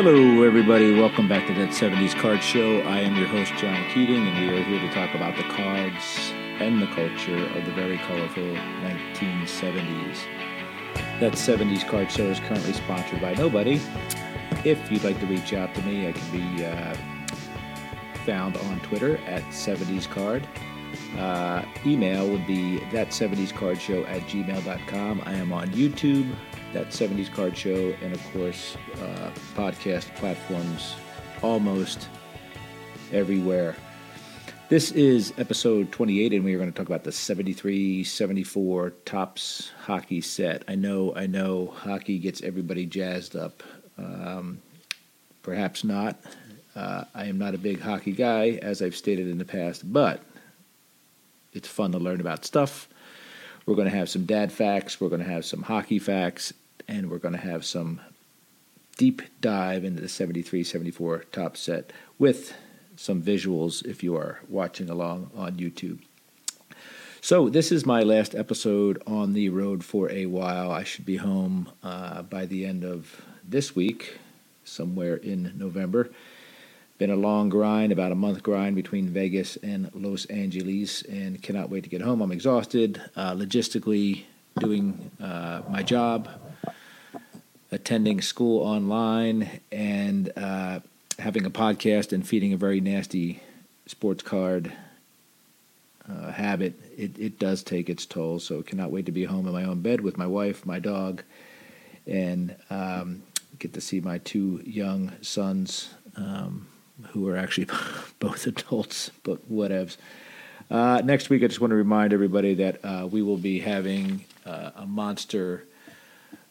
Hello, everybody. Welcome back to that 70s Card Show. I am your host, John Keating, and we are here to talk about the cards and the culture of the very colorful 1970s. That 70s Card Show is currently sponsored by nobody. If you'd like to reach out to me, I can be uh, found on Twitter at 70s Card. Uh, email would be that 70s Card Show at gmail.com. I am on YouTube, that 70s Card Show, and of course, uh, podcast platforms almost everywhere. This is episode 28, and we are going to talk about the 73 74 Topps hockey set. I know, I know, hockey gets everybody jazzed up. Um, perhaps not. Uh, I am not a big hockey guy, as I've stated in the past, but it's fun to learn about stuff. We're going to have some dad facts, we're going to have some hockey facts, and we're going to have some deep dive into the 73 74 Topps set with some visuals if you are watching along on YouTube. So, this is my last episode on the road for a while. I should be home uh, by the end of this week, somewhere in November. Been a long grind, about a month grind between Vegas and Los Angeles, and cannot wait to get home. I'm exhausted, uh, logistically doing uh, my job, attending school online, and uh, having a podcast and feeding a very nasty sports card uh, habit. It, it does take its toll, so cannot wait to be home in my own bed with my wife, my dog, and um, get to see my two young sons. Um, who are actually both adults, but whatevs. Uh, next week, I just want to remind everybody that uh, we will be having uh, a monster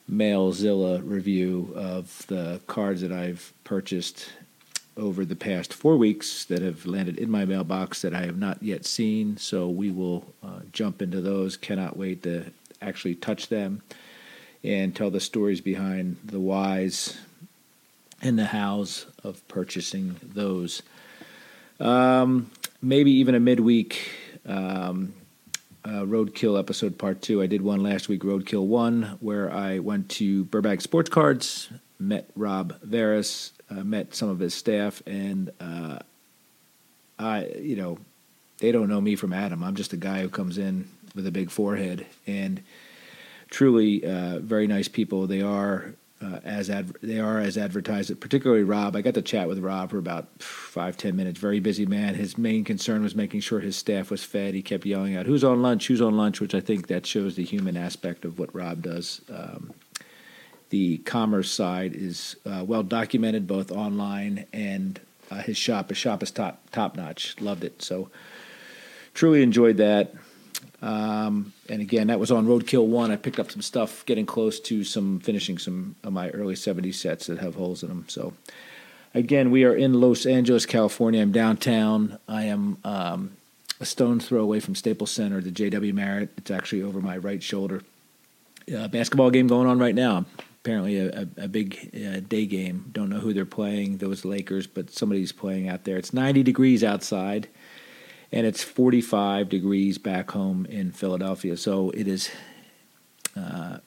Mailzilla review of the cards that I've purchased over the past four weeks that have landed in my mailbox that I have not yet seen. So we will uh, jump into those. Cannot wait to actually touch them and tell the stories behind the whys and the hows of purchasing those. Um, maybe even a midweek um, uh, Roadkill episode part two. I did one last week, Roadkill one, where I went to Burbank Sports Cards, met Rob Veres, uh, met some of his staff, and uh, I, you know, they don't know me from Adam. I'm just a guy who comes in with a big forehead, and truly uh, very nice people. They are uh, as they are as advertised. Particularly Rob, I got to chat with Rob for about five ten minutes. Very busy man. His main concern was making sure his staff was fed. He kept yelling out, "Who's on lunch? Who's on lunch?" Which I think that shows the human aspect of what Rob does. Um, the commerce side is uh, well documented, both online and uh, his shop. His shop is top top notch. Loved it. So truly enjoyed that. Um, and again, that was on Roadkill One. I picked up some stuff, getting close to some finishing some of my early '70s sets that have holes in them. So, again, we are in Los Angeles, California. I'm downtown. I am um, a stone's throw away from Staples Center, the JW Marriott. It's actually over my right shoulder. Uh, basketball game going on right now. Apparently, a, a, a big uh, day game. Don't know who they're playing. Those Lakers, but somebody's playing out there. It's 90 degrees outside and it's 45 degrees back home in Philadelphia. So it is uh,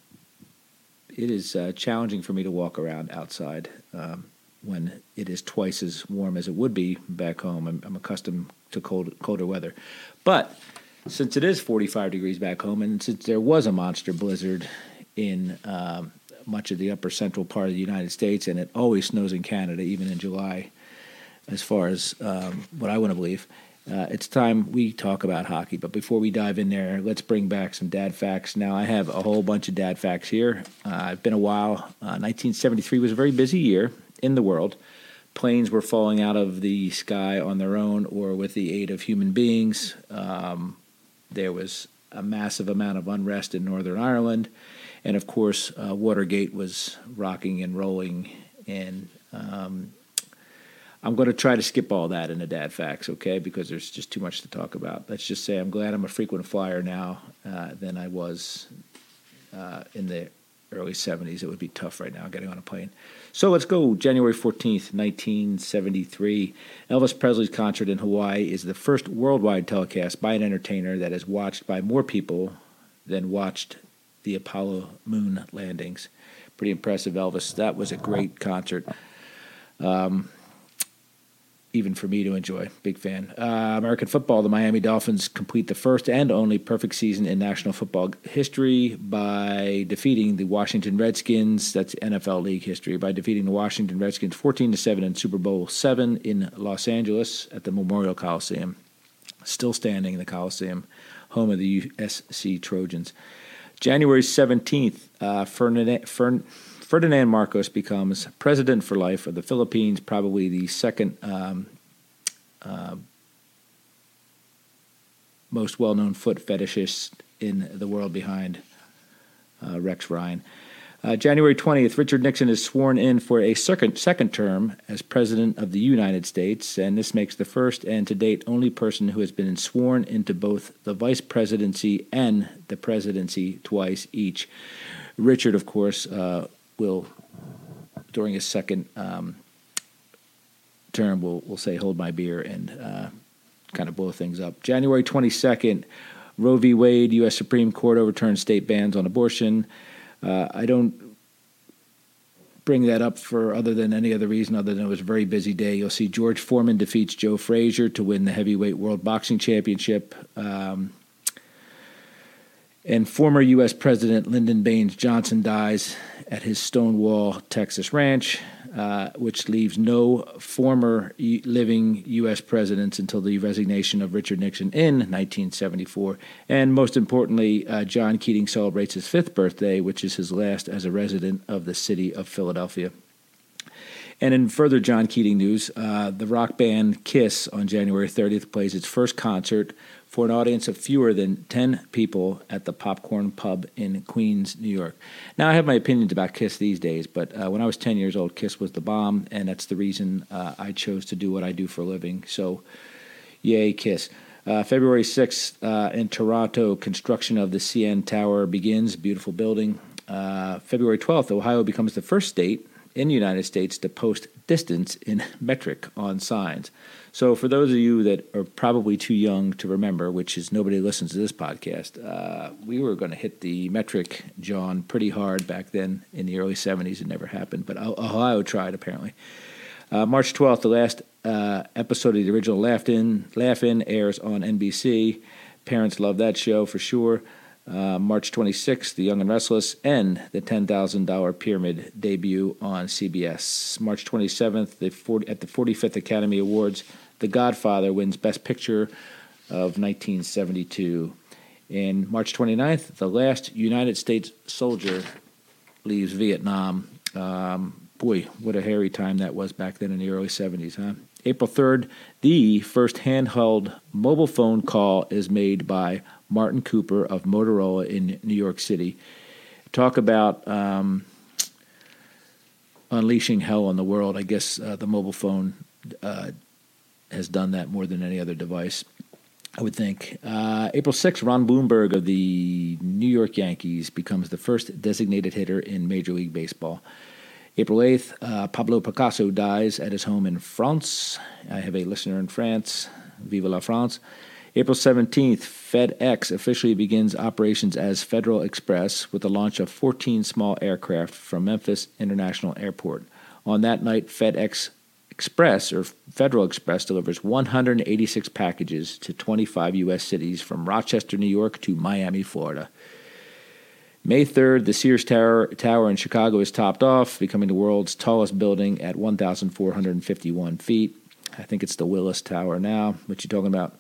it is uh, challenging for me to walk around outside um, when it is twice as warm as it would be back home. I'm, I'm accustomed to cold, colder weather, but since it is 45 degrees back home, and since there was a monster blizzard in um, much of the upper central part of the United States, and it always snows in Canada, even in July, as far as um, what I want to believe uh, it's time we talk about hockey. But before we dive in there, let's bring back some dad facts. Now, I have a whole bunch of dad facts here. Uh, it's been a while. Uh, 1973 was a very busy year in the world. Planes were falling out of the sky on their own or with the aid of human beings. Um, there was a massive amount of unrest in Northern Ireland. And of course, uh, Watergate was rocking and rolling. And um, I'm going to try to skip all that in the dad facts, okay? Because there's just too much to talk about. Let's just say I'm glad I'm a frequent flyer now uh, than I was uh, in the early 70s. It would be tough right now getting on a plane. So let's go. January 14th, 1973. Elvis Presley's concert in Hawaii is the first worldwide telecast by an entertainer that is watched by more people than watched the Apollo moon landings. Pretty impressive, Elvis. That was a great concert. Um, even for me to enjoy. Big fan. Uh, American football, the Miami Dolphins complete the first and only perfect season in National Football history by defeating the Washington Redskins. That's NFL league history by defeating the Washington Redskins 14 to 7 in Super Bowl 7 in Los Angeles at the Memorial Coliseum. Still standing in the Coliseum, home of the USC Trojans. January 17th, uh, Ferdinand, Ferdinand Marcos becomes president for life of the Philippines, probably the second um, uh, most well known foot fetishist in the world behind uh, Rex Ryan. Uh, January 20th, Richard Nixon is sworn in for a second, second term as President of the United States, and this makes the first and to date only person who has been sworn into both the vice presidency and the presidency twice each. Richard, of course, uh, will, during his second um, term, will will say, "Hold my beer," and uh, kind of blow things up. January twenty second, Roe v. Wade, U.S. Supreme Court overturns state bans on abortion. Uh, I don't bring that up for other than any other reason other than it was a very busy day. You'll see George Foreman defeats Joe Frazier to win the heavyweight world boxing championship. Um, and former U.S. President Lyndon Baines Johnson dies at his Stonewall, Texas ranch, uh, which leaves no former living U.S. presidents until the resignation of Richard Nixon in 1974. And most importantly, uh, John Keating celebrates his fifth birthday, which is his last as a resident of the city of Philadelphia. And in further John Keating news, uh, the rock band Kiss on January 30th plays its first concert for an audience of fewer than 10 people at the Popcorn Pub in Queens, New York. Now, I have my opinions about Kiss these days, but uh, when I was 10 years old, Kiss was the bomb, and that's the reason uh, I chose to do what I do for a living. So, yay, Kiss. Uh, February 6th uh, in Toronto, construction of the CN Tower begins. Beautiful building. Uh, February 12th, Ohio becomes the first state in the United States to post distance in metric on signs. So, for those of you that are probably too young to remember, which is nobody listens to this podcast, uh, we were going to hit the metric, John, pretty hard back then in the early 70s. It never happened, but Ohio tried apparently. Uh, March 12th, the last uh, episode of the original Laugh In, Laugh In airs on NBC. Parents love that show for sure. Uh, March 26th, The Young and Restless, and the $10,000 Pyramid debut on CBS. March 27th, the 40, at the 45th Academy Awards, The Godfather wins Best Picture of 1972. And March 29th, the last United States soldier leaves Vietnam. Um, boy, what a hairy time that was back then in the early 70s, huh? April 3rd, the first handheld mobile phone call is made by Martin Cooper of Motorola in New York City. Talk about um, unleashing hell on the world. I guess uh, the mobile phone uh, has done that more than any other device. I would think. Uh, April 6th, Ron Blomberg of the New York Yankees becomes the first designated hitter in Major League Baseball. April 8th, uh, Pablo Picasso dies at his home in France. I have a listener in France. Vive la France. April 17th, FedEx officially begins operations as Federal Express with the launch of 14 small aircraft from Memphis International Airport. On that night, FedEx Express or Federal Express delivers 186 packages to 25 U.S. cities from Rochester, New York to Miami, Florida. May 3rd, the Sears Tower, Tower in Chicago is topped off, becoming the world's tallest building at 1,451 feet. I think it's the Willis Tower now. What you talking about?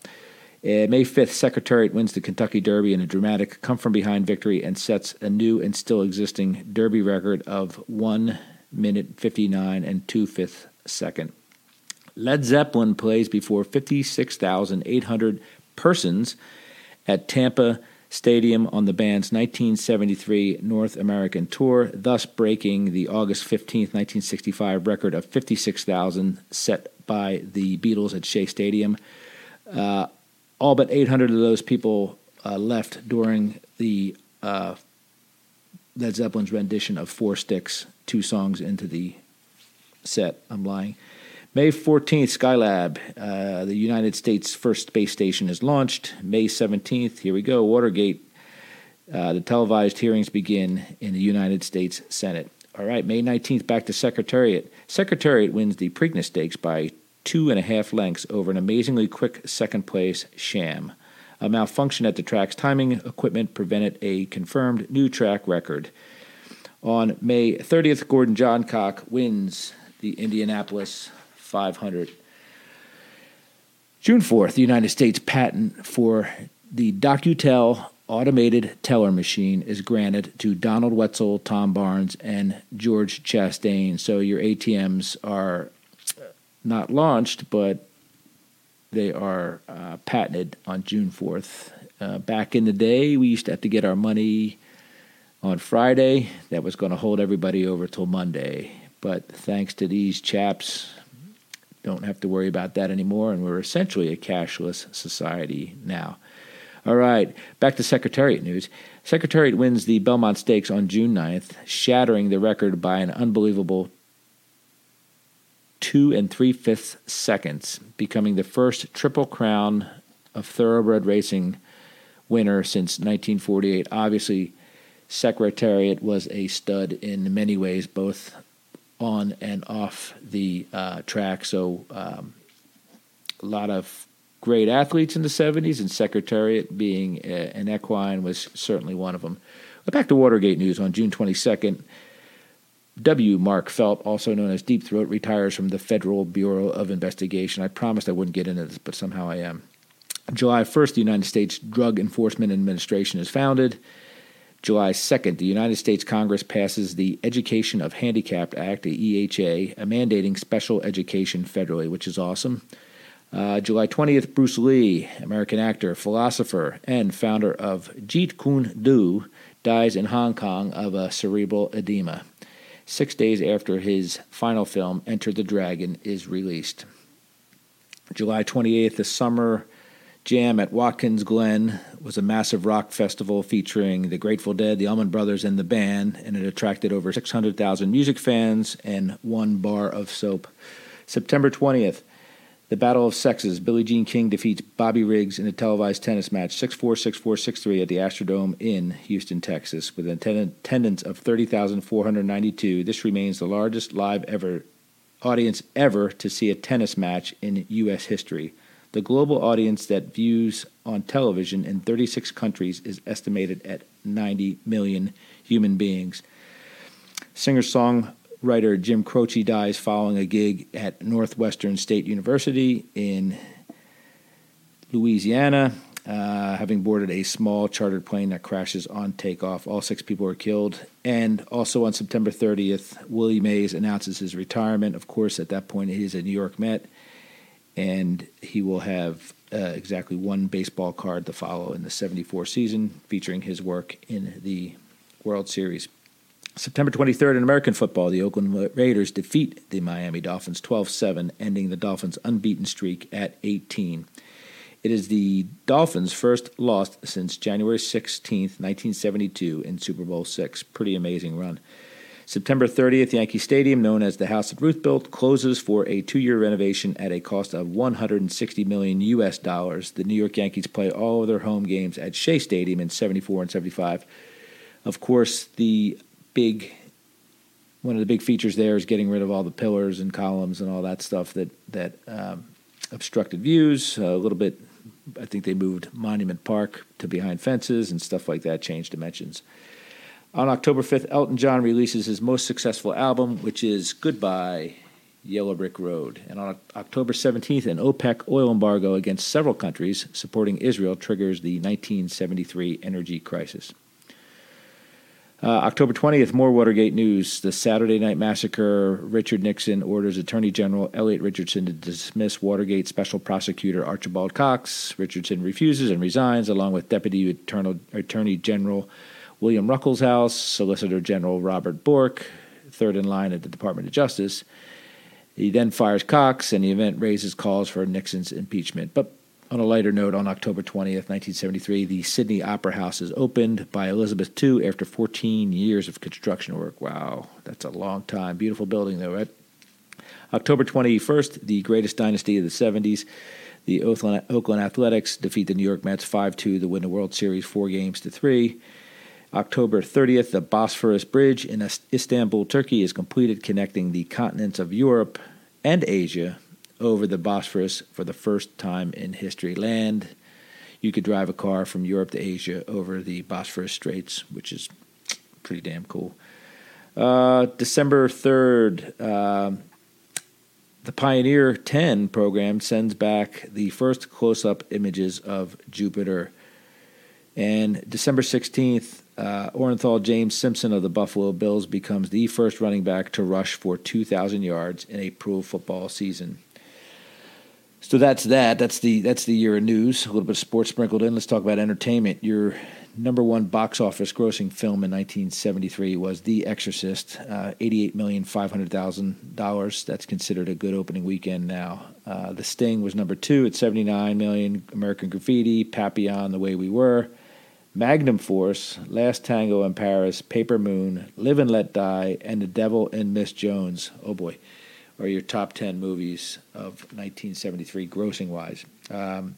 Uh, May 5th, Secretariat wins the Kentucky Derby in a dramatic come from behind victory and sets a new and still existing Derby record of 1 minute 59 and 2 fifths second. Led Zeppelin plays before 56,800 persons at Tampa Stadium on the band's 1973 North American tour, thus breaking the August 15, 1965 record of 56,000 set by the Beatles at Shea Stadium. Uh, all but 800 of those people uh, left during the uh, Led Zeppelin's rendition of Four Sticks, two songs into the set. I'm lying. May 14th, Skylab, uh, the United States' first space station, is launched. May 17th, here we go, Watergate. Uh, the televised hearings begin in the United States Senate. All right, May 19th, back to Secretariat. Secretariat wins the Preakness Stakes by two and a half lengths over an amazingly quick second place sham. A malfunction at the track's timing equipment prevented a confirmed new track record. On May 30th, Gordon Johncock wins the Indianapolis 500. June 4th, the United States patent for the DocuTel automated teller machine is granted to Donald Wetzel, Tom Barnes, and George Chastain. So your ATMs are not launched, but they are uh, patented on June 4th. Uh, back in the day, we used to have to get our money on Friday. That was going to hold everybody over till Monday. But thanks to these chaps, don't have to worry about that anymore, and we're essentially a cashless society now. All right, back to Secretariat news. Secretariat wins the Belmont Stakes on June 9th, shattering the record by an unbelievable two and three fifths seconds, becoming the first Triple Crown of thoroughbred racing winner since 1948. Obviously, Secretariat was a stud in many ways, both on and off the uh, track. So, um, a lot of great athletes in the 70s, and Secretariat being a, an equine was certainly one of them. But back to Watergate news on June 22nd. W. Mark Felt, also known as Deep Throat, retires from the Federal Bureau of Investigation. I promised I wouldn't get into this, but somehow I am. July 1st, the United States Drug Enforcement Administration is founded. July 2nd, the United States Congress passes the Education of Handicapped Act, the EHA, mandating special education federally, which is awesome. Uh, July 20th, Bruce Lee, American actor, philosopher, and founder of Jeet Kune Do, dies in Hong Kong of a cerebral edema six days after his final film, Enter the Dragon, is released. July 28th, the summer jam at Watkins Glen was a massive rock festival featuring the Grateful Dead, the Allman Brothers, and the band, and it attracted over 600,000 music fans and one bar of soap. September 20th, the Battle of Sexes. Billie Jean King defeats Bobby Riggs in a televised tennis match 6 4 6 4 6 3 at the Astrodome in Houston, Texas, with an attendance of 30,492. This remains the largest live ever audience ever to see a tennis match in U.S. history. The global audience that views on television in 36 countries is estimated at 90 million human beings. Singer songwriter Jim Croce dies following a gig at Northwestern State University in Louisiana, uh, having boarded a small chartered plane that crashes on takeoff. All six people were killed. And also on September 30th, Willie Mays announces his retirement. Of course, at that point, he's a New York Met, and he will have uh, exactly one baseball card to follow in the 74 season, featuring his work in the World Series. September 23rd in American football, the Oakland Raiders defeat the Miami Dolphins 12 7, ending the Dolphins' unbeaten streak at 18. It is the Dolphins' first loss since January 16th, 1972, in Super Bowl VI. Pretty amazing run. September 30th, Yankee Stadium, known as the House that Ruth built, closes for a two-year renovation at a cost of 160 million U.S. dollars. The New York Yankees play all of their home games at Shea Stadium in 74 and 75. Of course, the big one of the big features there is getting rid of all the pillars and columns and all that stuff that that um, obstructed views. a little bit, I think they moved Monument Park to behind fences and stuff like that, changed dimensions. On October 5th, Elton John releases his most successful album, which is Goodbye Yellow Brick Road. And on October 17th, an OPEC oil embargo against several countries supporting Israel triggers the 1973 energy crisis. Uh, October 20th, more Watergate news. The Saturday Night Massacre. Richard Nixon orders Attorney General Elliot Richardson to dismiss Watergate Special Prosecutor Archibald Cox. Richardson refuses and resigns, along with Deputy Attorney General William Ruckelshaus, Solicitor General Robert Bork, third in line at the Department of Justice. He then fires Cox, and the event raises calls for Nixon's impeachment. But on a lighter note, on October 20th, 1973, the Sydney Opera House is opened by Elizabeth II after 14 years of construction work. Wow, that's a long time. Beautiful building, though, right? October 21st, the greatest dynasty of the 70s, the Oakland Athletics defeat the New York Mets 5 2 to win the World Series four games to three. October 30th, the Bosphorus Bridge in Istanbul, Turkey is completed, connecting the continents of Europe and Asia over the Bosphorus for the first time in history. Land, you could drive a car from Europe to Asia over the Bosphorus Straits, which is pretty damn cool. Uh, December 3rd, uh, the Pioneer 10 program sends back the first close up images of Jupiter. And December 16th, uh, Orenthal James Simpson of the Buffalo Bills becomes the first running back to rush for 2,000 yards in a pro football season. So that's that. That's the that's the year of news. A little bit of sports sprinkled in. Let's talk about entertainment. Your number one box office grossing film in 1973 was The Exorcist, uh, $88 million, $500,000. That's considered a good opening weekend now. Uh, the Sting was number two at 79 million. American Graffiti, Papillon, The Way We Were, Magnum Force, Last Tango in Paris, Paper Moon, Live and Let Die, and The Devil and Miss Jones. Oh boy, are your top 10 movies of 1973 grossing wise. Um,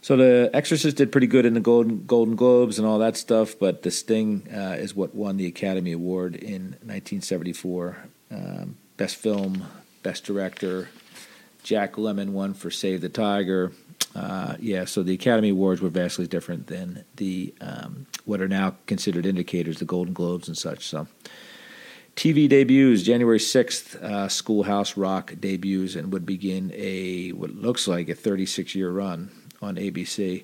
so the Exorcist did pretty good in the Golden Golden Globes and all that stuff, but The Sting uh, is what won the Academy Award in 1974. Um, best film, best director. Jack Lemmon won for Save the Tiger. Uh, yeah, so the Academy Awards were vastly different than the um, what are now considered indicators, the Golden Globes and such. So. TV debuts January 6th, uh, Schoolhouse Rock debuts and would begin a what looks like a 36 year run on ABC.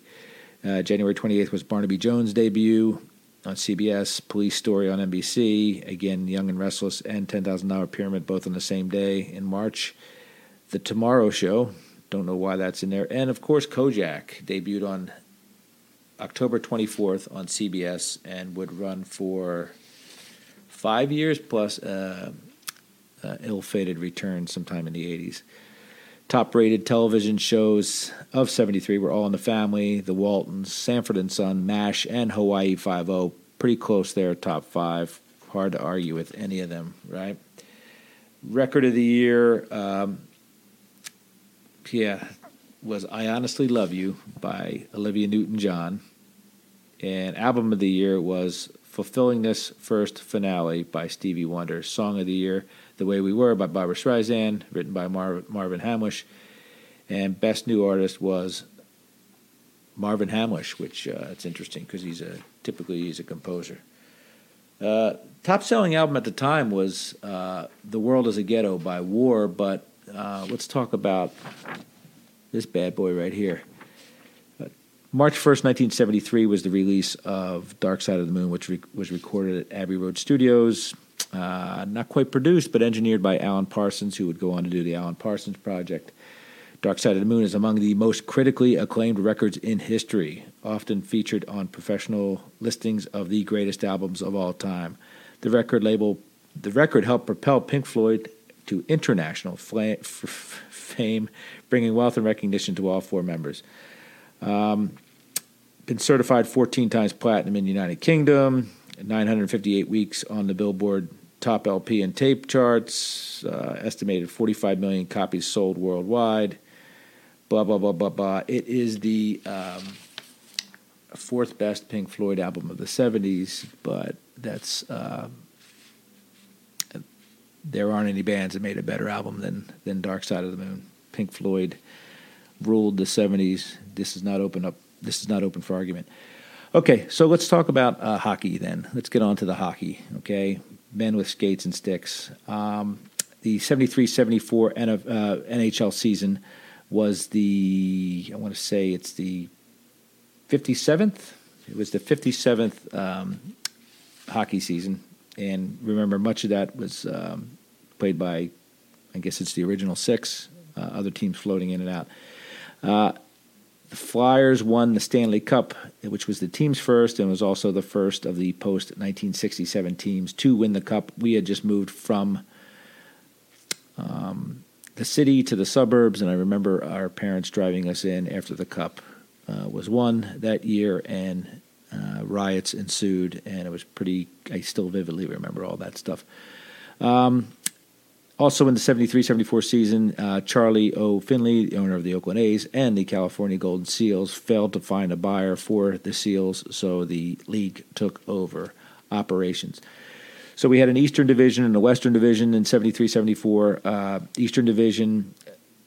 Uh, January 28th was Barnaby Jones' debut on CBS, Police Story on NBC, again, Young and Restless and $10,000 Pyramid both on the same day in March. The Tomorrow Show, don't know why that's in there. And of course, Kojak debuted on October 24th on CBS and would run for five years plus uh, uh, ill fated return sometime in the 80s. Top rated television shows of 73 were All in the Family, The Waltons, Sanford and Son, MASH, and Hawaii 5 0. Pretty close there, top five. Hard to argue with any of them, right? Record of the year, um, yeah, was I Honestly Love You by Olivia Newton John. And album of the year was Fulfillingness' First Finale by Stevie Wonder. Song of the year, the Way We Were by Barbra Streisand, written by Mar- Marvin Hamlisch. And Best New Artist was Marvin Hamlisch, which uh, it's interesting because he's a typically he's a composer. Uh, top selling album at the time was uh, "The World Is a Ghetto" by War, but uh, let's talk about this bad boy right here. Uh, March 1st, 1973 was the release of Dark Side of the Moon, which re- was recorded at Abbey Road Studios uh, not quite produced, but engineered by Alan Parsons, who would go on to do the Alan Parsons Project. Dark Side of the Moon is among the most critically acclaimed records in history, often featured on professional listings of the greatest albums of all time. The record label, the record helped propel Pink Floyd to international fla- f- fame, bringing wealth and recognition to all four members. Um, been certified 14 times platinum in the United Kingdom, 958 weeks on the Billboard top LP and tape charts, uh, estimated 45 million copies sold worldwide. Blah blah blah blah blah. It is the um, fourth best Pink Floyd album of the 70s, but that's uh, there aren't any bands that made a better album than than Dark Side of the Moon. Pink Floyd ruled the 70s. This is not open up. This is not open for argument. Okay, so let's talk about uh, hockey then. Let's get on to the hockey, okay? Men with skates and sticks. Um, the 73 74 uh, NHL season was the, I want to say it's the 57th. It was the 57th um, hockey season. And remember, much of that was um, played by, I guess it's the original six, uh, other teams floating in and out. Uh, the Flyers won the Stanley Cup, which was the team's first and was also the first of the post 1967 teams to win the Cup. We had just moved from um, the city to the suburbs, and I remember our parents driving us in after the Cup uh, was won that year, and uh, riots ensued, and it was pretty. I still vividly remember all that stuff. Um, also in the 73 74 season, uh, Charlie O. Finley, the owner of the Oakland A's and the California Golden Seals, failed to find a buyer for the Seals, so the league took over operations. So we had an Eastern Division and a Western Division in 73 74. Uh, Eastern Division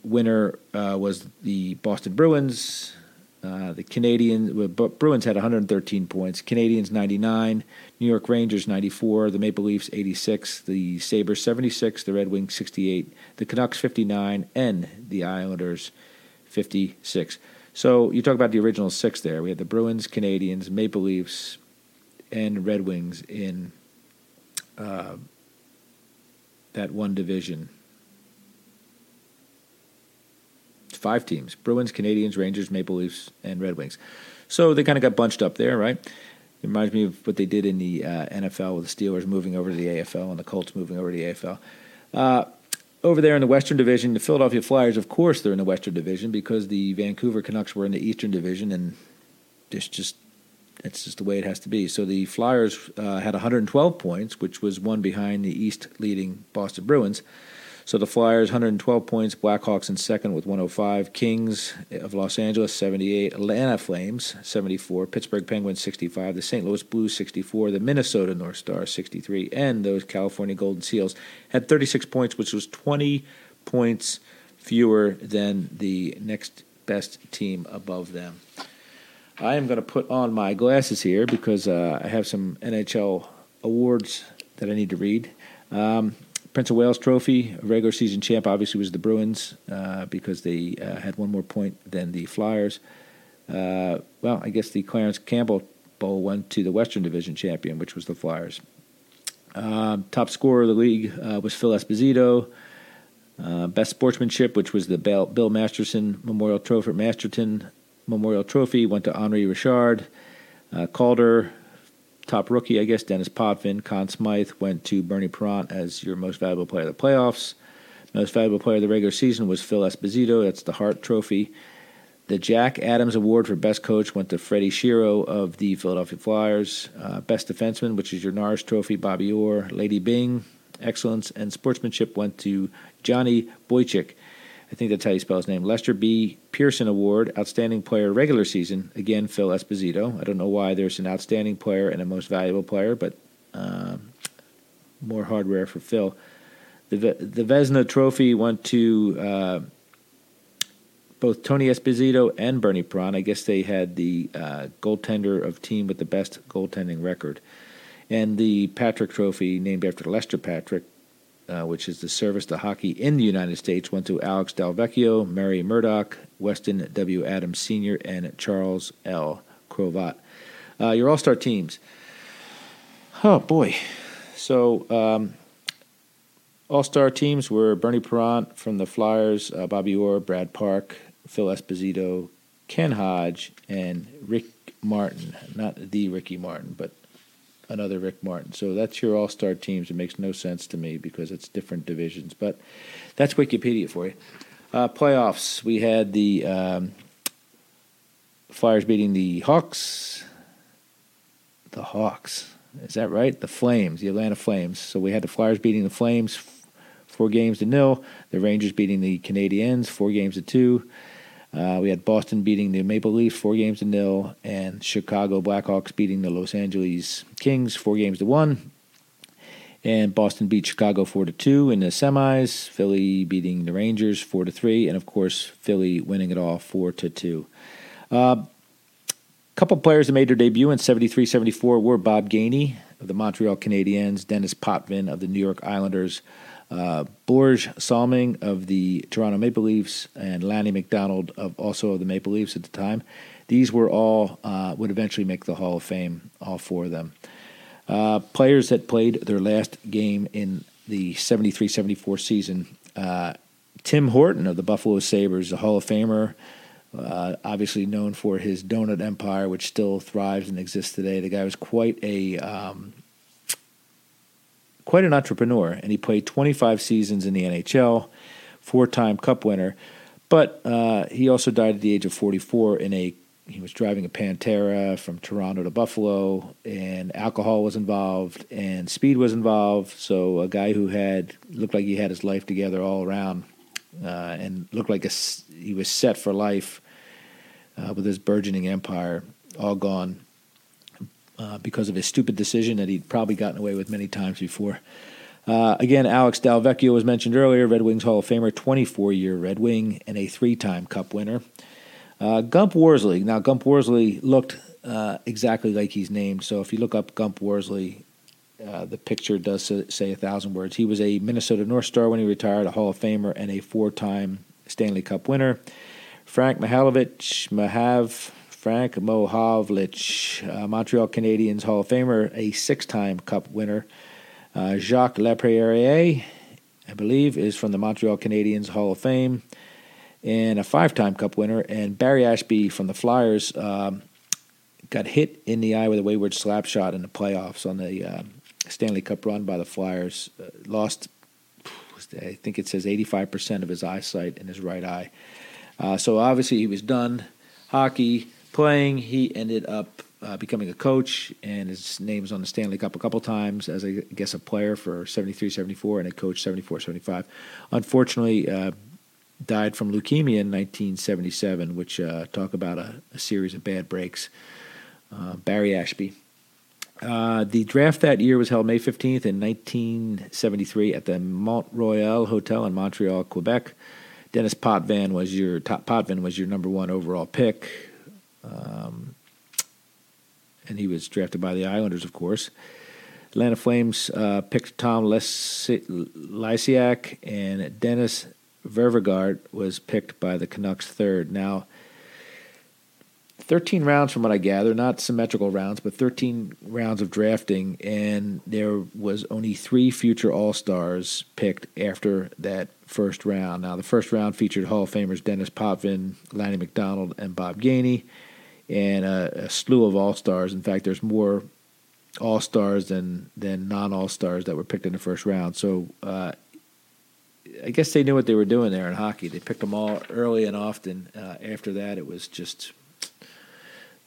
winner uh, was the Boston Bruins. Uh, the Canadiens, Bruins had 113 points, Canadiens 99, New York Rangers 94, the Maple Leafs 86, the Sabres 76, the Red Wings 68, the Canucks 59, and the Islanders 56. So you talk about the original six there. We had the Bruins, Canadiens, Maple Leafs, and Red Wings in uh, that one division. Five teams Bruins, Canadiens, Rangers, Maple Leafs, and Red Wings. So they kind of got bunched up there, right? It reminds me of what they did in the uh, NFL with the Steelers moving over to the AFL and the Colts moving over to the AFL. Uh, over there in the Western Division, the Philadelphia Flyers, of course, they're in the Western Division because the Vancouver Canucks were in the Eastern Division, and it's just it's just the way it has to be. So the Flyers uh, had 112 points, which was one behind the East leading Boston Bruins. So the Flyers 112 points, Blackhawks in second with 105, Kings of Los Angeles 78, Atlanta Flames 74, Pittsburgh Penguins 65, the St. Louis Blues 64, the Minnesota North Stars 63, and those California Golden Seals had 36 points, which was 20 points fewer than the next best team above them. I am going to put on my glasses here because uh, I have some NHL awards that I need to read. Um, Prince of Wales Trophy, regular season champ, obviously was the Bruins uh, because they uh, had one more point than the Flyers. Uh, well, I guess the Clarence Campbell Bowl went to the Western Division champion, which was the Flyers. Um, top scorer of the league uh, was Phil Esposito. Uh, best sportsmanship, which was the Bill, Bill Masterton Memorial Trophy, Masterton Memorial Trophy, went to Henri Richard. Uh, Calder top rookie, I guess, Denis Potvin. Conn Smythe went to Bernie Parent as your most valuable player of the playoffs. Most valuable player of the regular season was Phil Esposito. That's the Hart Trophy. The Jack Adams Award for Best Coach went to Freddie Shero of the Philadelphia Flyers. Uh, Best Defenseman, which is your Norris Trophy, Bobby Orr. Lady Byng, Excellence and Sportsmanship went to Johnny Bucyk. I think that's how you spell his name. Lester B. Pearson Award, Outstanding Player Regular Season. Again, Phil Esposito. I don't know why there's an Outstanding Player and a Most Valuable Player, but uh, more hardware for Phil. The the Vezina Trophy went to uh, both Tony Esposito and Bernie Parent. I guess they had the uh, goaltender of team with the best goaltending record. And the Patrick Trophy, named after Lester Patrick, uh, which is the service to hockey in the United States, went to Alex Delvecchio, Murray Murdoch, Weston W. Adams Sr., and Charles L. Crovat. Uh, your all star teams. Oh, boy. So, um, all star teams were Bernie Parent from the Flyers, uh, Bobby Orr, Brad Park, Phil Esposito, Ken Hodge, and Rick Martin. Not the Ricky Martin, but another Rick Martin. So that's your all star teams. It makes no sense to me because it's different divisions. But that's Wikipedia for you. Uh, playoffs. We had the um, Flyers beating the Hawks. The Hawks. Is that right? The Flames, the Atlanta Flames. So we had the Flyers beating the Flames four games to nil. The Rangers beating the Canadiens four games to two. Uh, we had Boston beating the Maple Leafs four games to nil, and Chicago Blackhawks beating the Los Angeles Kings four games to one. And Boston beat Chicago four to two in the semis. Philly beating the Rangers four to three, and of course Philly winning it all four to two. A uh, couple players that made their debut in 73-74 were Bob Gainey of the Montreal Canadiens, Denis Potvin of the New York Islanders, uh, Börje Salming of the Toronto Maple Leafs and Lanny McDonald of also of the Maple Leafs at the time. These were all uh, would eventually make the Hall of Fame. All four of them. Uh, players that played their last game in the 73-74 season. Uh, Tim Horton of the Buffalo Sabres, a Hall of Famer. Uh, obviously known for his donut empire, which still thrives and exists today. The guy was quite a um, quite an entrepreneur, and he played 25 seasons in the NHL, four time Cup winner. But uh, he also died at the age of 44 in a he was driving a Pantera from Toronto to Buffalo, and alcohol was involved, and speed was involved. So a guy who had looked like he had his life together all around, uh, and looked like a, he was set for life uh, with his burgeoning empire, all gone uh, because of his stupid decision that he'd probably gotten away with many times before. Uh, again, Alex Delvecchio was mentioned earlier, Red Wings Hall of Famer, 24 year Red Wing, and a three time Cup winner. Uh, Gump Worsley. Now, Gump Worsley looked uh, exactly like he's named. So if you look up Gump Worsley, uh, the picture does say a thousand words. He was a Minnesota North Star when he retired, a Hall of Famer, and a four-time Stanley Cup winner. Frank Mahalovich, Mahav, Frank Mohavlich, uh, Montreal Canadiens Hall of Famer, a six-time Cup winner. Uh, Jacques Laperriere, I believe, is from the Montreal Canadiens Hall of Fame and a five-time Cup winner. And Barry Ashbee from the Flyers um, got hit in the eye with a wayward slap shot in the playoffs on the uh, Stanley Cup run by the Flyers. Uh, lost, I think it says 85% of his eyesight in his right eye. Uh, so obviously he was done hockey playing. He ended up uh, becoming a coach, and his name was on the Stanley Cup a couple times as, I guess, a player for 73 74 and a coach 74 75. Unfortunately, uh, died from leukemia in 1977, which uh, talk about a, a, series of bad breaks. Uh, Barry Ashbee. Uh, the draft that year was held May 15th in 1973 at the Mont Royal Hotel in Montreal, Quebec. Denis Potvin was your top. Potvin was your number one overall pick, um, and he was drafted by the Islanders, of course. Atlanta Flames uh, picked Tom Lysiak, and Dennis Ververgaert was picked by the Canucks third. Now, 13 rounds from what I gather, not symmetrical rounds, but 13 rounds of drafting, and there was only three future All Stars picked after that first round. Now, the first round featured Hall of Famers Denis Potvin, Lanny McDonald, and Bob Gainey, and a, a slew of All Stars. In fact, there's more All Stars than than non All Stars that were picked in the first round. So uh, I guess they knew what they were doing there in hockey. They picked them all early and often. Uh, after that, it was just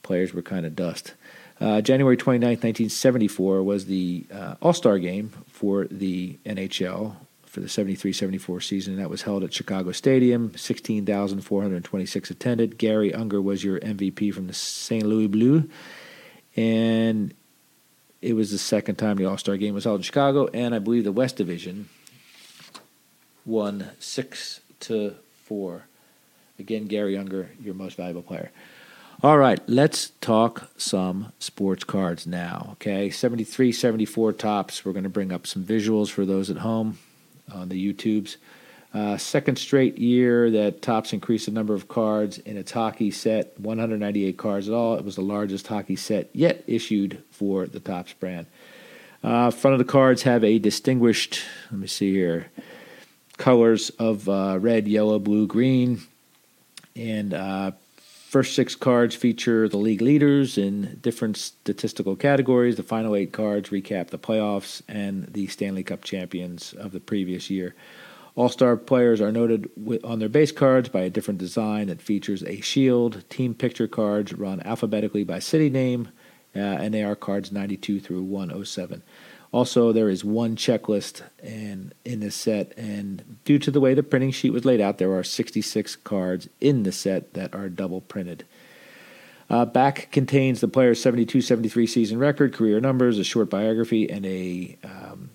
players were kind of dust. Uh, January 29, 1974 was the uh, All Star game for the NHL for the 73 74 season. That was held at Chicago Stadium. 16,426 attended. Garry Unger was your MVP from the St. Louis Blue. And it was the second time the All Star game was held in Chicago. And I believe the West Division won six to four. Again, Garry Unger, your most valuable player. All right, let's talk some sports cards now. Okay, 73, 74 Topps. We're going to bring up some visuals for those at home on the YouTubes. Uh, second straight year that Topps increased the number of cards in its hockey set, 198 cards at all. It was the largest hockey set yet issued for the Topps brand. Uh, front of the cards have a distinguished, let me see here, colors of uh, red, yellow, blue, green. And uh, first six cards feature the league leaders in different statistical categories. The final eight cards recap the playoffs and the Stanley Cup champions of the previous year. All star players are noted on their base cards by a different design that features a shield. Team picture cards run alphabetically by city name, uh, and they are cards 92 through 107. Also, there is one checklist and in this set, and due to the way the printing sheet was laid out, there are 66 cards in the set that are double printed. Uh, back contains the player's 72 73 season record, career numbers, a short biography, and a um,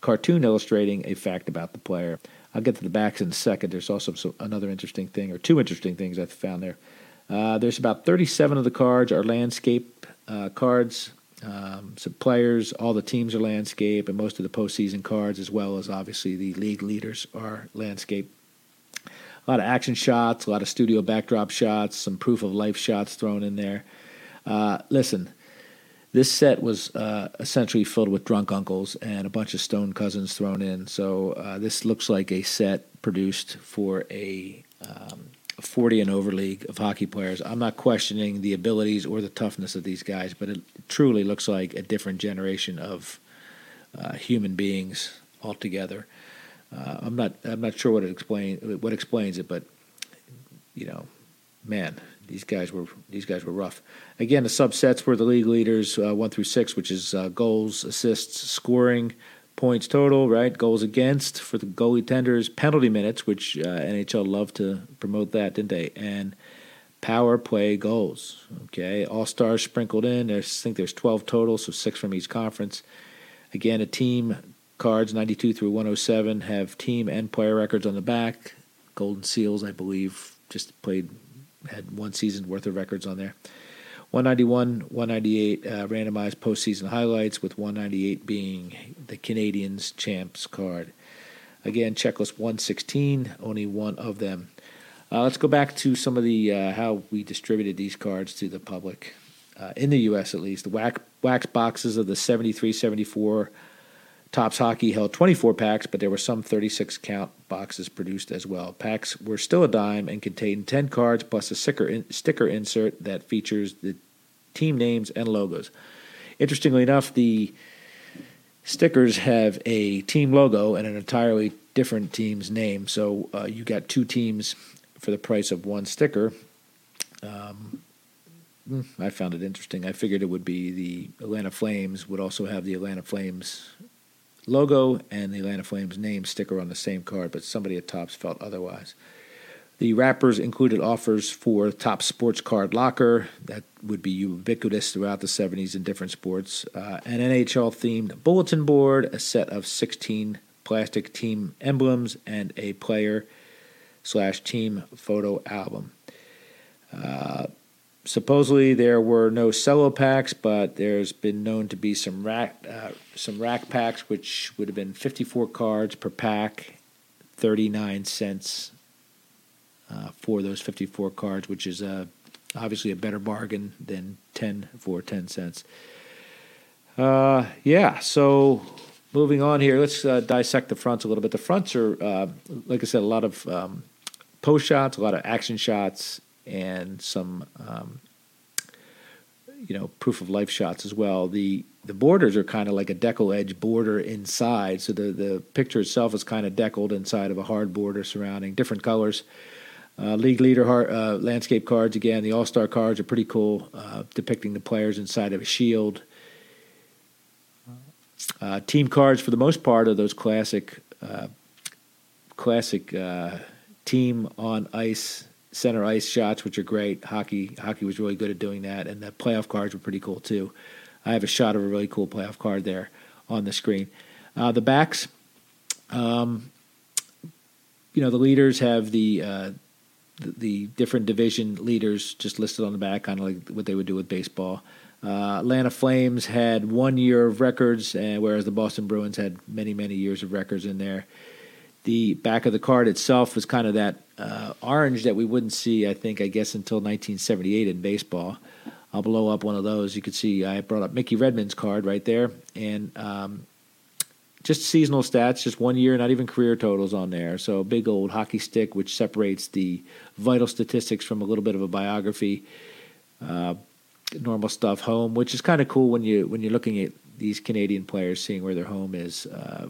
cartoon illustrating a fact about the player. I'll get to the backs in a second. There's also some, another interesting thing, or two interesting things I found there. Uh, there's about 37 of the cards are landscape uh, cards. Um, some players, all the teams are landscape, and most of the postseason cards, as well as obviously the league leaders, are landscape. A lot of action shots, a lot of studio backdrop shots, some proof of life shots thrown in there. Uh, listen, this set was uh, essentially filled with drunk uncles and a bunch of stone cousins thrown in. So uh, this looks like a set produced for a um, 40 and over league of hockey players. I'm not questioning the abilities or the toughness of these guys, but it truly looks like a different generation of uh, human beings altogether. Uh, I'm not I'm not sure what it explain what explains it, but you know, man, these guys were these guys were rough. Again, the subsets were the league leaders uh, one through six, which is uh, goals, assists, scoring, points total, right? Goals against for the goalie tenders, penalty minutes, which uh, NHL loved to promote that, didn't they? And power play goals. Okay, all stars sprinkled in. There's, I think there's 12 total, so six from each conference. Again, a team cards 92 through 107 have team and player records on the back. Golden Seals, I believe, just played had one season worth of records on there. 191, 198 uh, randomized postseason highlights, with 198 being the Canadiens champs card. Again, checklist 116, only one of them. Uh, let's go back to some of the uh, how we distributed these cards to the public uh, in the U.S. at least. The wax, wax boxes of the 73, 74 Topps Hockey held 24 packs, but there were some 36 count boxes produced as well. Packs were still a dime and contained 10 cards plus a sticker, in, sticker insert that features the team names and logos. Interestingly enough, the stickers have a team logo and an entirely different team's name. So uh, you got two teams for the price of one sticker. Um, hmm, I found it interesting. I figured it would be the Atlanta Flames would also have the Atlanta Flames logo and the Atlanta Flames name sticker on the same card, but somebody at Topps felt otherwise. The wrappers included offers for top sports card locker that would be ubiquitous throughout the 70s in different sports, uh, an NHL themed bulletin board, a set of 16 plastic team emblems, and a player slash team photo album. Uh, supposedly there were no cello packs, but there's been known to be some rack uh, some rack packs, which would have been 54 cards per pack, 39 cents uh, for those 54 cards, which is uh, obviously a better bargain than 10 for 10 cents. Uh, yeah, so moving on here, let's uh, dissect the fronts a little bit. The fronts are, uh, like I said, a lot of um, post shots, a lot of action shots, and some um, you know proof of life shots as well. The the borders are kind of like a deckle edge border inside, so the the picture itself is kind of deckled inside of a hard border surrounding different colors. Uh, league leader uh, landscape cards again. The All Star cards are pretty cool, uh, depicting the players inside of a shield. Uh, team cards, for the most part, are those classic, uh, classic uh, team on ice center ice shots, which are great. Hockey hockey was really good at doing that, and the playoff cards were pretty cool too. I have a shot of a really cool playoff card there on the screen. Uh, the backs, um, you know, the leaders have the, uh, the, the different division leaders just listed on the back, kind of like what they would do with baseball. Uh, Atlanta Flames had one year of records, and whereas the Boston Bruins had many, many years of records in there. The back of the card itself was kind of that uh, orange that we wouldn't see, I think, I guess, until 1978 in baseball. I'll blow up one of those. You can see I brought up Mickey Redmond's card right there, and um, just seasonal stats, just one year, not even career totals on there. So a big old hockey stick, which separates the vital statistics from a little bit of a biography. Uh, normal stuff home, which is kind of cool when you when you're looking at these Canadian players, seeing where their home is. Uh,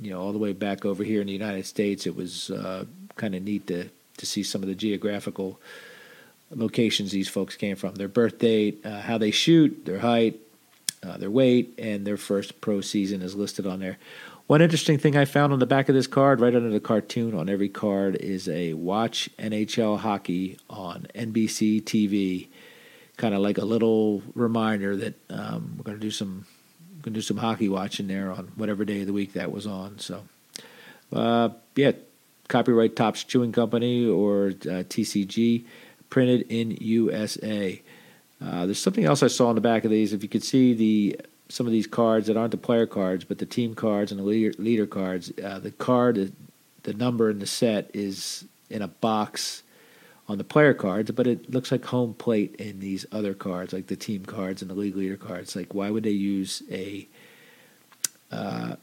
you know, all the way back over here in the United States, it was uh, kind of neat to to see some of the geographical locations these folks came from, their birth date, uh, how they shoot, their height, uh, their weight, and their first pro season is listed on there. One interesting thing I found on the back of this card, right under the cartoon on every card, is a watch NHL hockey on NBC TV, kind of like a little reminder that um, we're going to do some going to do some hockey watching there on whatever day of the week that was on. So, uh, yeah, copyright Topps Chewing Company or uh, TCG, printed in USA. Uh, there's something else I saw on the back of these. If you could see the some of these cards that aren't the player cards, but the team cards and the leader, leader cards, uh, the card, the number in the set is in a box on the player cards, but it looks like home plate in these other cards, like the team cards and the league leader cards. Like, why would they use a uh,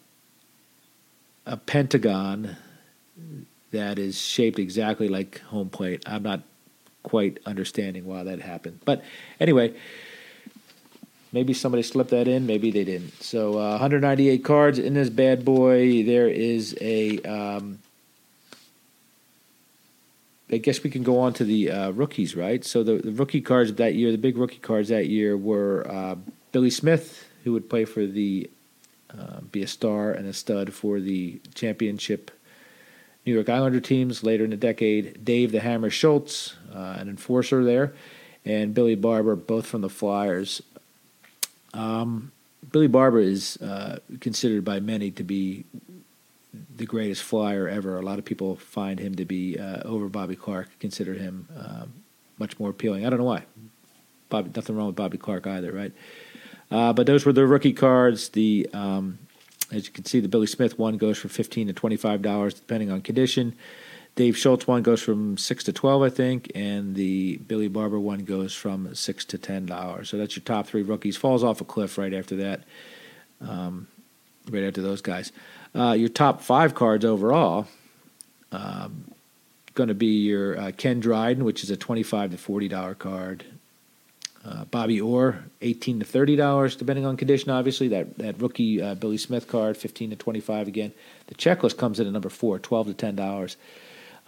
a pentagon that is shaped exactly like home plate? I'm not quite understanding why that happened, but anyway. Maybe somebody slipped that in, maybe they didn't. So, uh, 198 cards in this bad boy. There is a um, I guess we can go on to the uh, rookies, right? So the, the rookie cards of that year, the big rookie cards that year were uh, Billy Smith, who would play for the uh, be a star and a stud for the championship New York Islander teams later in the decade. Dave the Hammer Schultz, uh, an enforcer there, and Billy Barber, both from the Flyers. Um, Billy Barber is uh, considered by many to be the greatest flyer ever. A lot of people find him to be uh, over Bobby Clarke, consider him um, much more appealing. I don't know why. Bobby, nothing wrong with Bobby Clarke either, right? Uh, but those were the rookie cards. The um, as you can see, the Billy Smith one goes from fifteen to twenty five dollars, depending on condition. Dave Schultz one goes from six to twelve, I think, and the Billy Barber one goes from six to ten dollars. So that's your top three rookies. Falls off a cliff right after that. Um, right after those guys. Uh, your top five cards overall, um, going to be your uh, Ken Dryden, which is a twenty-five to forty dollar card. Uh, Bobby Orr, eighteen to thirty dollars, depending on condition. Obviously, that that rookie uh, Billy Smith card, fifteen to twenty-five. Again, the checklist comes in at number four, 12 to ten dollars.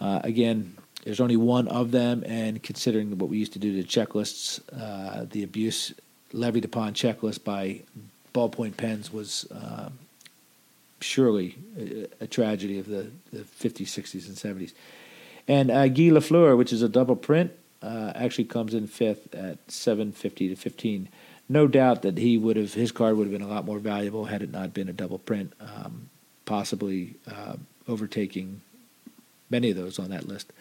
Uh, again, there's only one of them, and considering what we used to do to checklists, uh, the abuse levied upon checklist by ballpoint pens was uh, surely a, a, tragedy of the, the 50s, 60s, and 70s. And uh, Guy Lafleur, which is a double print, uh, actually comes in fifth at 750 to 15. No doubt that he would have his card would have been a lot more valuable had it not been a double print, um, possibly uh, overtaking many of those on that list.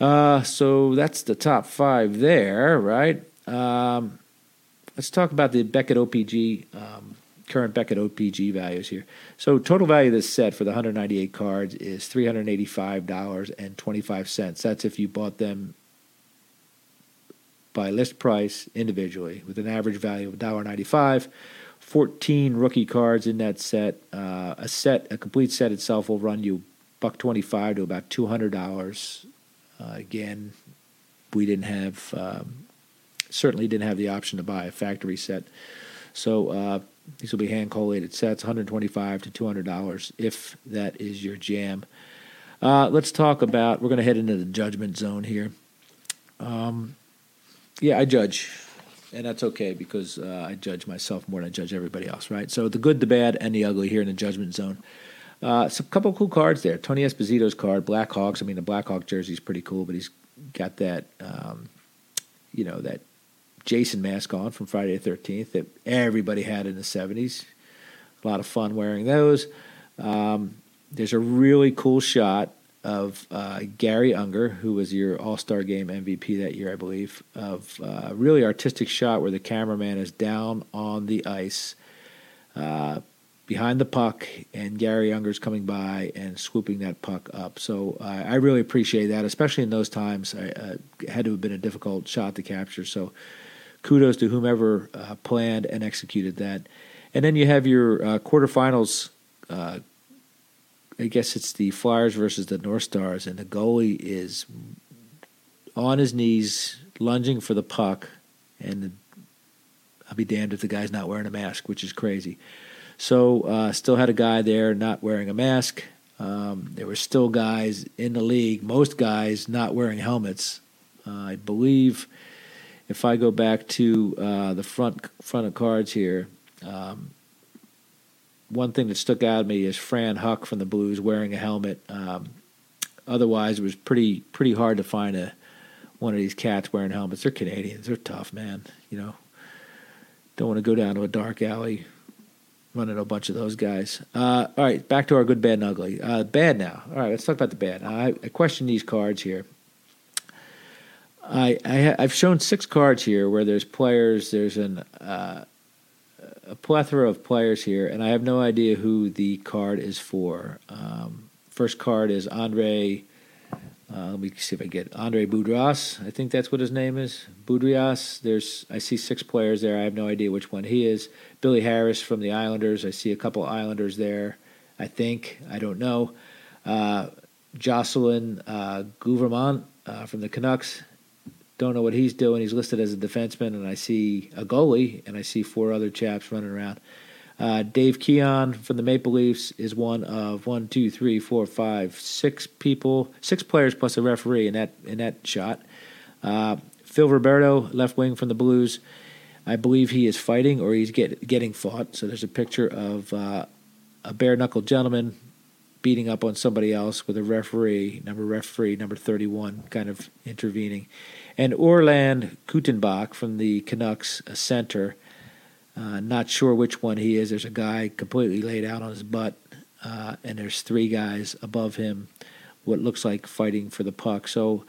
Uh, so that's the top five there, right? Um, let's talk about the Beckett OPG um, current Beckett OPG values here. So total value of this set for the 198 cards is $385.25. That's if you bought them by list price individually with an average value of $1.95. 14 rookie cards in that set. Uh, a set, a complete set itself will run you buck 25 to about $200. Uh, again, we didn't have, um, certainly didn't have the option to buy a factory set. So uh, these will be hand collated sets, 125 to 200 dollars if that is your jam. Uh, let's talk about. We're going to head into the judgment zone here. Um, yeah, I judge, and that's okay because uh, I judge myself more than I judge everybody else, right? So the good, the bad, and the ugly here in the judgment zone. Uh, some couple cool cards there. Tony Esposito's card, Blackhawks. I mean, the Blackhawk jersey is pretty cool, but he's got that, um, you know, that Jason mask on from Friday the 13th that everybody had in the 70s. A lot of fun wearing those. Um, there's a really cool shot of uh, Garry Unger, who was your All Star Game MVP that year, I believe, of uh, really artistic shot where the cameraman is down on the ice uh, behind the puck, and Garry Unger's coming by and swooping that puck up. So uh, I really appreciate that, especially in those times. It uh, had to have been a difficult shot to capture. So kudos to whomever uh, planned and executed that. And then you have your uh, quarterfinals. I guess it's the Flyers versus the North Stars, and the goalie is on his knees, lunging for the puck, and I'll be damned if the guy's not wearing a mask, which is crazy. So, uh, still had a guy there not wearing a mask. Um, there were still guys in the league, most guys not wearing helmets. Uh, I believe if I go back to uh, the front front of cards here, um, one thing that stuck out at me is Fran Huck from the Blues wearing a helmet. Um, otherwise, it was pretty pretty hard to find a one of these cats wearing helmets. They're Canadians. They're tough, man. You know, don't want to go down to a dark alley running a bunch of those guys. Uh, all right, back to our good, bad, and ugly. Uh, bad now. All right, let's talk about the bad. I, I question these cards here. I, I have shown six cards here where there's players. There's an uh, a plethora of players here, and I have no idea who the card is for. Um, first card is Andre. Uh, let me see if I get Andre Boudrias. I think that's what his name is. Boudrias. There's I see six players there. I have no idea which one he is. Billy Harris from the Islanders. I see a couple Islanders there. I think I don't know. Uh, Jocelyn uh, Guevremont uh, from the Canucks. Don't know what he's doing. He's listed as a defenseman, and I see a goalie, and I see four other chaps running around. Uh, Dave Keon from the Maple Leafs is one of one, two, three, four, five, six people, six players plus a referee in that in that shot. Uh, Phil Roberto, left wing from the Blues. I believe he is fighting or he's get, getting fought. So there's a picture of uh, a bare knuckled gentleman beating up on somebody else with a referee, number referee, number 31, kind of intervening. And Orland Kurtenbach from the Canucks, center. Uh, not sure which one he is. There's a guy completely laid out on his butt, uh, and there's three guys above him, what looks like fighting for the puck. So,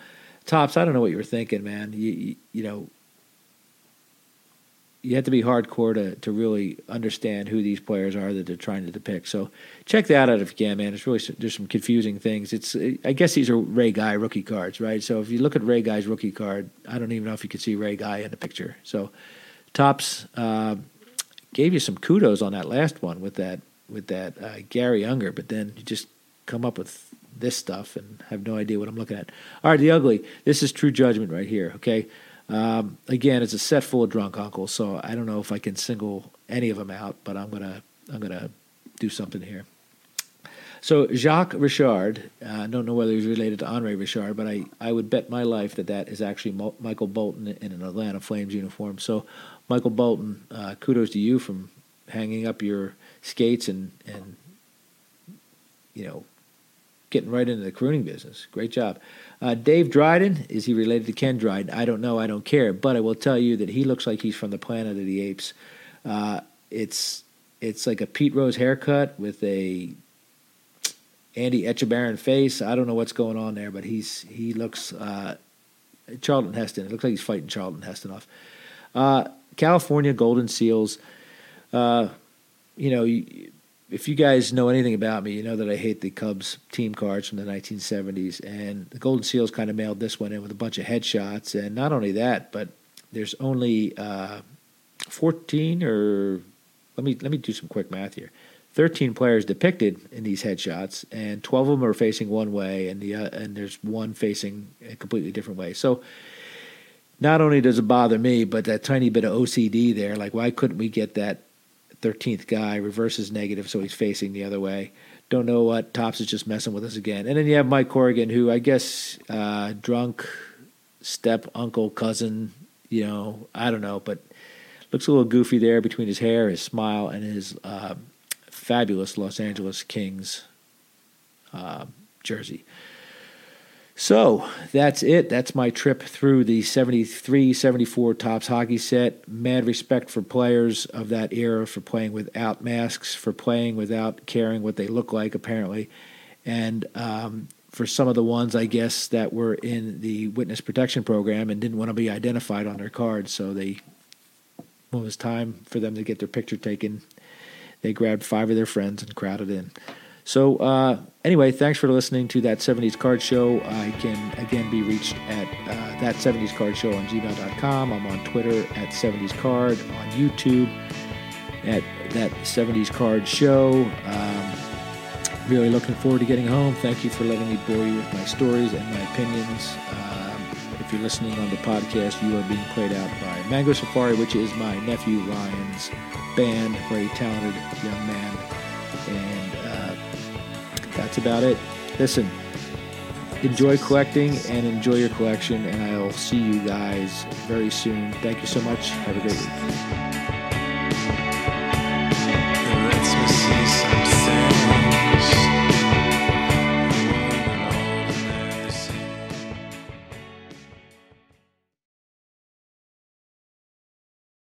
Topps, I don't know what you were thinking, man. You, you, you know, you have to be hardcore to, to really understand who these players are that they're trying to depict. So check that out if you can, man. It's really there's some confusing things. It's I guess these are Ray Guy rookie cards, right? So if you look at Ray Guy's rookie card, I don't even know if you could see Ray Guy in the picture. So Topps uh, gave you some kudos on that last one with that with that uh, Garry Unger, but then you just come up with this stuff and have no idea what I'm looking at. All right, the ugly. This is true judgment right here. Okay. Um, again, it's a set full of drunk uncles, so I don't know if I can single any of them out, but I'm gonna I'm gonna do something here. So Jacques Richard, uh, I don't know whether he's related to Andre Richard, but I, I would bet my life that that is actually Mo- Michael Bolton in an Atlanta Flames uniform. So Michael Bolton, uh, kudos to you from hanging up your skates and and you know getting right into the crooning business. Great job. Uh, Dave Dryden, is he related to Ken Dryden? I don't know. I don't care. But I will tell you that he looks like he's from the Planet of the Apes. Uh, it's it's like a Pete Rose haircut with a Andy Etchebarren face. I don't know what's going on there, but he's he looks uh, Charlton Heston. It looks like he's fighting Charlton Heston off. Uh, California Golden Seals. Uh, you know, if you guys know anything about me, you know that I hate the Cubs team cards from the 1970s. And the Golden Seals kind of mailed this one in with a bunch of headshots. And not only that, but there's only uh, 14 or let me let me do some quick math here. 13 players depicted in these headshots, and 12 of them are facing one way, and the uh, and there's one facing a completely different way. So not only does it bother me, but that tiny bit of OCD there, like why couldn't we get that 13th guy, reverses negative, so he's facing the other way. Don't know what. Topps is just messing with us again. And then you have Mike Corrigan, who I guess uh, drunk step uncle, cousin, you know, I don't know, but looks a little goofy there between his hair, his smile, and his uh, fabulous Los Angeles Kings uh, jersey. So that's it. That's my trip through the 73 74 Topps hockey set. Mad respect for players of that era for playing without masks, for playing without caring what they look like, apparently. And um, for some of the ones, I guess, that were in the witness protection program and didn't want to be identified on their cards. So they, when it was time for them to get their picture taken, they grabbed five of their friends and crowded in. So, uh, anyway, thanks for listening to that 70s Card Show. I can again be reached at uh, that 70s Card Show on gmail.com. I'm on Twitter at 70s Card, on YouTube at that 70s Card Show. Um, really looking forward to getting home. Thank you for letting me bore you with my stories and my opinions. Um, if you're listening on the podcast, you are being played out by Mango Safari, which is my nephew Ryan's band, very talented young man. That's about it. Listen, enjoy collecting and enjoy your collection, and I'll see you guys very soon. Thank you so much. Have a great week.